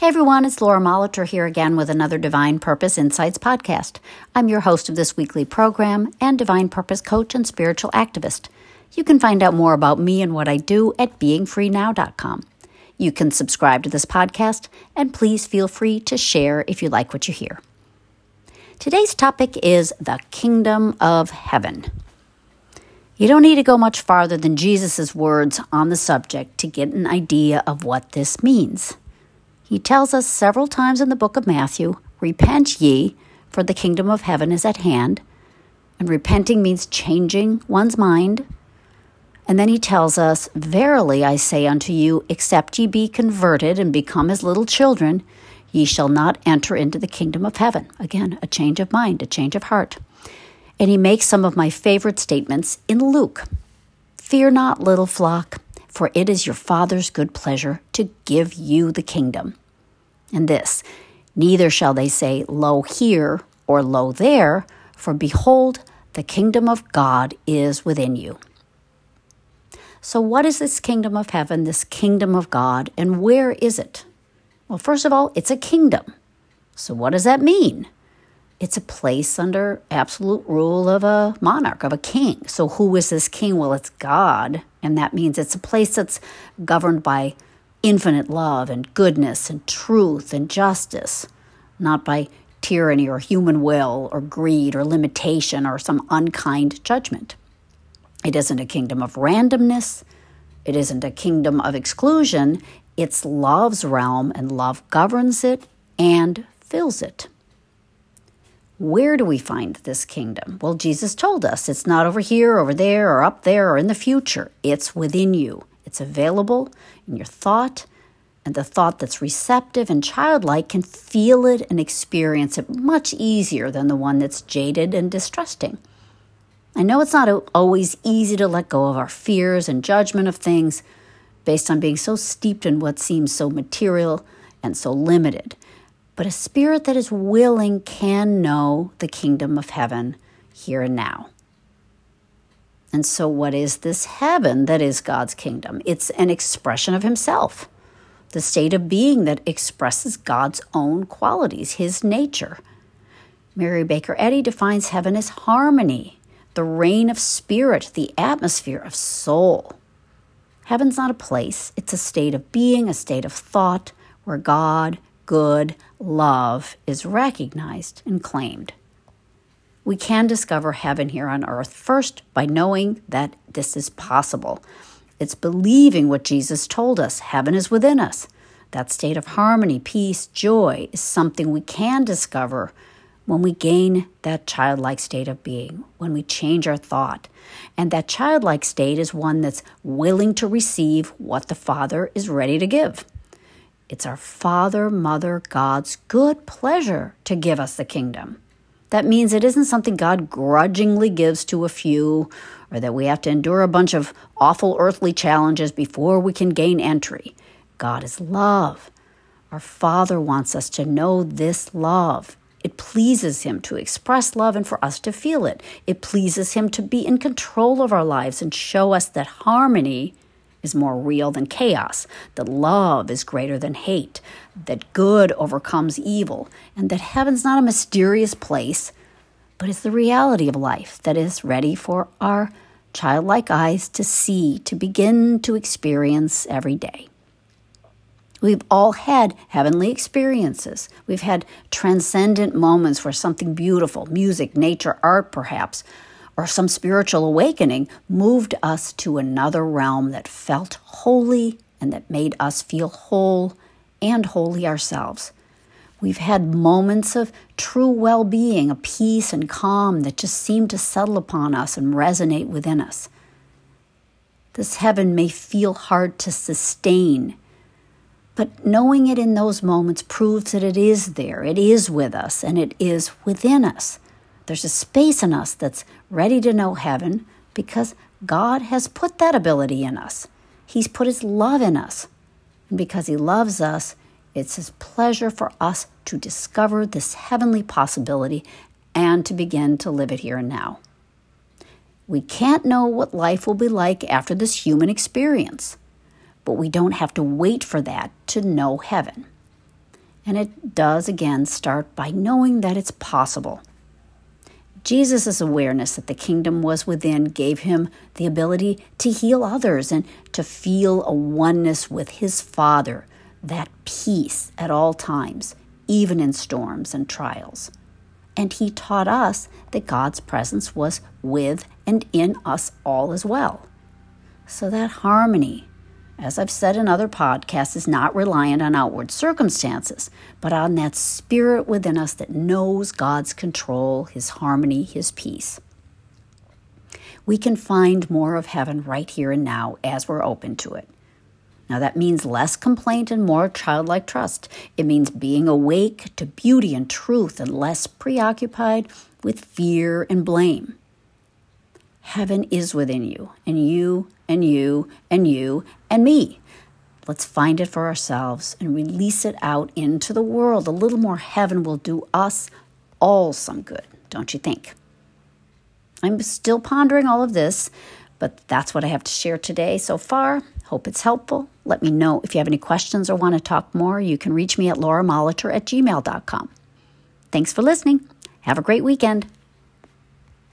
Hey everyone, it's Laura Molitor here again with another Divine Purpose Insights podcast. I'm your host of this weekly program and Divine Purpose coach and spiritual activist. You can find out more about me and what I do at beingfreenow.com. You can subscribe to this podcast and please feel free to share if you like what you hear. Today's topic is the kingdom of heaven. You don't need to go much farther than Jesus' words on the subject to get an idea of what this means. He tells us several times in the book of Matthew Repent ye, for the kingdom of heaven is at hand. And repenting means changing one's mind. And then he tells us, Verily I say unto you, except ye be converted and become as little children, ye shall not enter into the kingdom of heaven. Again, a change of mind, a change of heart. And he makes some of my favorite statements in Luke Fear not, little flock, for it is your Father's good pleasure to give you the kingdom. And this, neither shall they say, Lo here or Lo there, for behold, the kingdom of God is within you. So, what is this kingdom of heaven, this kingdom of God, and where is it? Well, first of all, it's a kingdom. So, what does that mean? It's a place under absolute rule of a monarch, of a king. So, who is this king? Well, it's God. And that means it's a place that's governed by infinite love and goodness and truth and justice, not by tyranny or human will or greed or limitation or some unkind judgment. It isn't a kingdom of randomness. It isn't a kingdom of exclusion. It's love's realm, and love governs it and fills it. Where do we find this kingdom? Well, Jesus told us it's not over here, over there, or up there, or in the future. It's within you. It's available in your thought, and the thought that's receptive and childlike can feel it and experience it much easier than the one that's jaded and distrusting. I know it's not always easy to let go of our fears and judgment of things based on being so steeped in what seems so material and so limited. But a spirit that is willing can know the kingdom of heaven here and now. And so, what is this heaven that is God's kingdom? It's an expression of Himself, the state of being that expresses God's own qualities, His nature. Mary Baker Eddy defines heaven as harmony, the reign of spirit, the atmosphere of soul. Heaven's not a place, it's a state of being, a state of thought where God, good, love is recognized and claimed we can discover heaven here on earth first by knowing that this is possible. It's believing what Jesus told us heaven is within us. That state of harmony, peace, joy is something we can discover when we gain that childlike state of being, when we change our thought. And that childlike state is one that's willing to receive what the Father is ready to give. It's our Father, Mother, God's good pleasure to give us the kingdom. That means it isn't something God grudgingly gives to a few, or that we have to endure a bunch of awful earthly challenges before we can gain entry. God is love. Our Father wants us to know this love. It pleases Him to express love and for us to feel it. It pleases Him to be in control of our lives and show us that harmony is more real than chaos, that love is greater than hate, that good overcomes evil, and that heaven's not a mysterious place, but is the reality of life that is ready for our childlike eyes to see, to begin to experience every day. We've all had heavenly experiences. We've had transcendent moments where something beautiful, music, nature, art perhaps, or some spiritual awakening moved us to another realm that felt holy and that made us feel whole and holy ourselves. We've had moments of true well being, a peace and calm that just seem to settle upon us and resonate within us. This heaven may feel hard to sustain, but knowing it in those moments proves that it is there, it is with us, and it is within us. There's a space in us that's ready to know heaven because God has put that ability in us. He's put His love in us. And because He loves us, it's His pleasure for us to discover this heavenly possibility and to begin to live it here and now. We can't know what life will be like after this human experience, but we don't have to wait for that to know heaven. And it does again start by knowing that it's possible. Jesus' awareness that the kingdom was within gave him the ability to heal others and to feel a oneness with his Father, that peace at all times, even in storms and trials. And he taught us that God's presence was with and in us all as well. So that harmony, as I've said in other podcasts, is not reliant on outward circumstances, but on that spirit within us that knows God's control, His harmony, His peace. We can find more of heaven right here and now as we're open to it. Now, that means less complaint and more childlike trust. It means being awake to beauty and truth and less preoccupied with fear and blame. Heaven is within you, and you, and you, and you, and me. Let's find it for ourselves and release it out into the world. A little more heaven will do us all some good, don't you think? I'm still pondering all of this, but that's what I have to share today so far. Hope it's helpful. Let me know if you have any questions or want to talk more. You can reach me at lauramolitor at gmail.com. Thanks for listening. Have a great weekend.